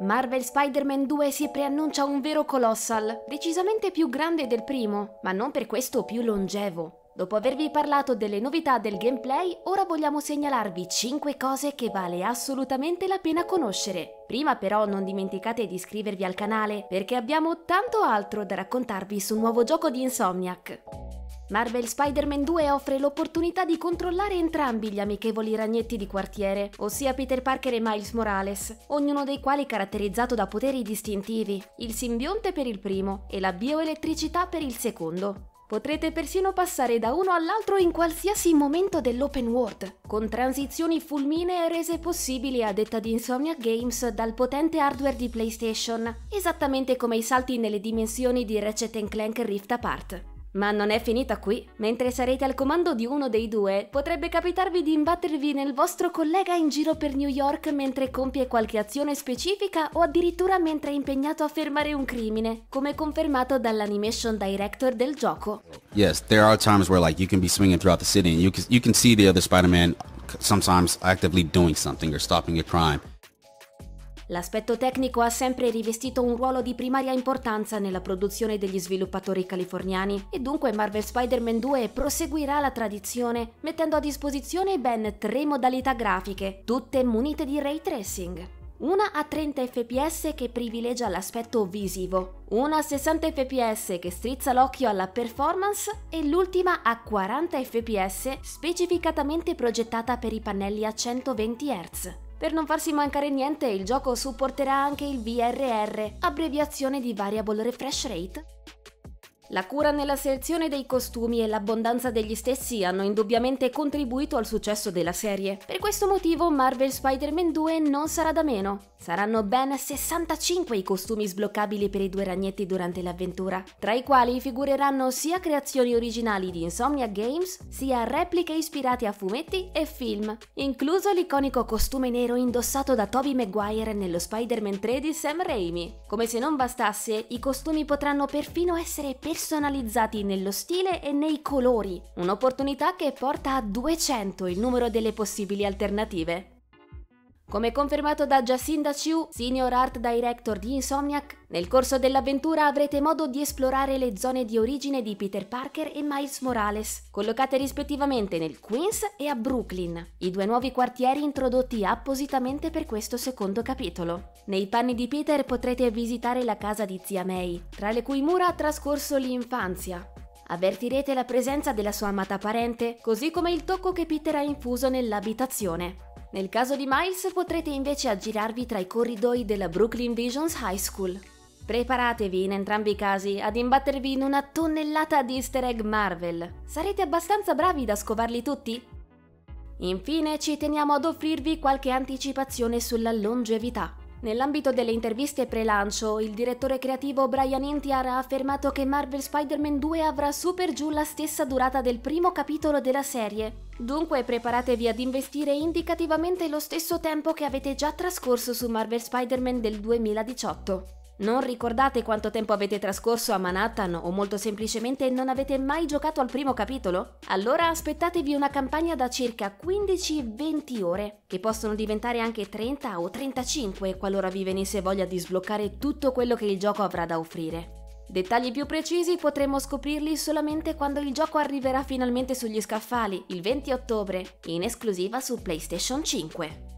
Marvel Spider-Man 2 si preannuncia un vero colossal, decisamente più grande del primo, ma non per questo più longevo. Dopo avervi parlato delle novità del gameplay, ora vogliamo segnalarvi 5 cose che vale assolutamente la pena conoscere. Prima però non dimenticate di iscrivervi al canale, perché abbiamo tanto altro da raccontarvi sul nuovo gioco di Insomniac. Marvel Spider-Man 2 offre l'opportunità di controllare entrambi gli amichevoli ragnetti di quartiere, ossia Peter Parker e Miles Morales, ognuno dei quali caratterizzato da poteri distintivi, il simbionte per il primo e la bioelettricità per il secondo. Potrete persino passare da uno all'altro in qualsiasi momento dell'open world, con transizioni fulminee rese possibili a detta di Insomnia Games dal potente hardware di PlayStation, esattamente come i salti nelle dimensioni di Ratchet Clank Rift Apart. Ma non è finita qui. Mentre sarete al comando di uno dei due, potrebbe capitarvi di imbattervi nel vostro collega in giro per New York mentre compie qualche azione specifica o addirittura mentre è impegnato a fermare un crimine, come confermato dall'animation director del gioco. Yes, there are times where like you can be swinging throughout the city and you can, you can see the other Spider-Man sometimes actively doing something or stopping a crime. L'aspetto tecnico ha sempre rivestito un ruolo di primaria importanza nella produzione degli sviluppatori californiani e dunque Marvel Spider-Man 2 proseguirà la tradizione mettendo a disposizione ben tre modalità grafiche, tutte munite di ray tracing. Una a 30 fps che privilegia l'aspetto visivo, una a 60 fps che strizza l'occhio alla performance e l'ultima a 40 fps specificatamente progettata per i pannelli a 120 Hz. Per non farsi mancare niente, il gioco supporterà anche il VRR, abbreviazione di Variable Refresh Rate, la cura nella selezione dei costumi e l'abbondanza degli stessi hanno indubbiamente contribuito al successo della serie. Per questo motivo Marvel Spider-Man 2 non sarà da meno. Saranno ben 65 i costumi sbloccabili per i due ragnetti durante l'avventura, tra i quali figureranno sia creazioni originali di Insomnia Games, sia repliche ispirate a fumetti e film, incluso l'iconico costume nero indossato da Tobey Maguire nello Spider-Man 3 di Sam Raimi. Come se non bastasse, i costumi potranno perfino essere personalizzati personalizzati nello stile e nei colori, un'opportunità che porta a 200 il numero delle possibili alternative. Come confermato da Jacinda Chiu, Senior Art Director di Insomniac, nel corso dell'avventura avrete modo di esplorare le zone di origine di Peter Parker e Miles Morales, collocate rispettivamente nel Queens e a Brooklyn, i due nuovi quartieri introdotti appositamente per questo secondo capitolo. Nei panni di Peter potrete visitare la casa di zia May, tra le cui mura ha trascorso l'infanzia, avvertirete la presenza della sua amata parente, così come il tocco che Peter ha infuso nell'abitazione. Nel caso di Miles potrete invece aggirarvi tra i corridoi della Brooklyn Visions High School. Preparatevi in entrambi i casi ad imbattervi in una tonnellata di easter egg Marvel. Sarete abbastanza bravi da scovarli tutti? Infine ci teniamo ad offrirvi qualche anticipazione sulla longevità. Nell'ambito delle interviste pre-lancio, il direttore creativo Brian Intiar ha affermato che Marvel Spider-Man 2 avrà su per giù la stessa durata del primo capitolo della serie. Dunque preparatevi ad investire indicativamente lo stesso tempo che avete già trascorso su Marvel Spider-Man del 2018. Non ricordate quanto tempo avete trascorso a Manhattan o molto semplicemente non avete mai giocato al primo capitolo? Allora aspettatevi una campagna da circa 15-20 ore, che possono diventare anche 30 o 35 qualora vi venisse voglia di sbloccare tutto quello che il gioco avrà da offrire. Dettagli più precisi potremo scoprirli solamente quando il gioco arriverà finalmente sugli scaffali il 20 ottobre, in esclusiva su PlayStation 5.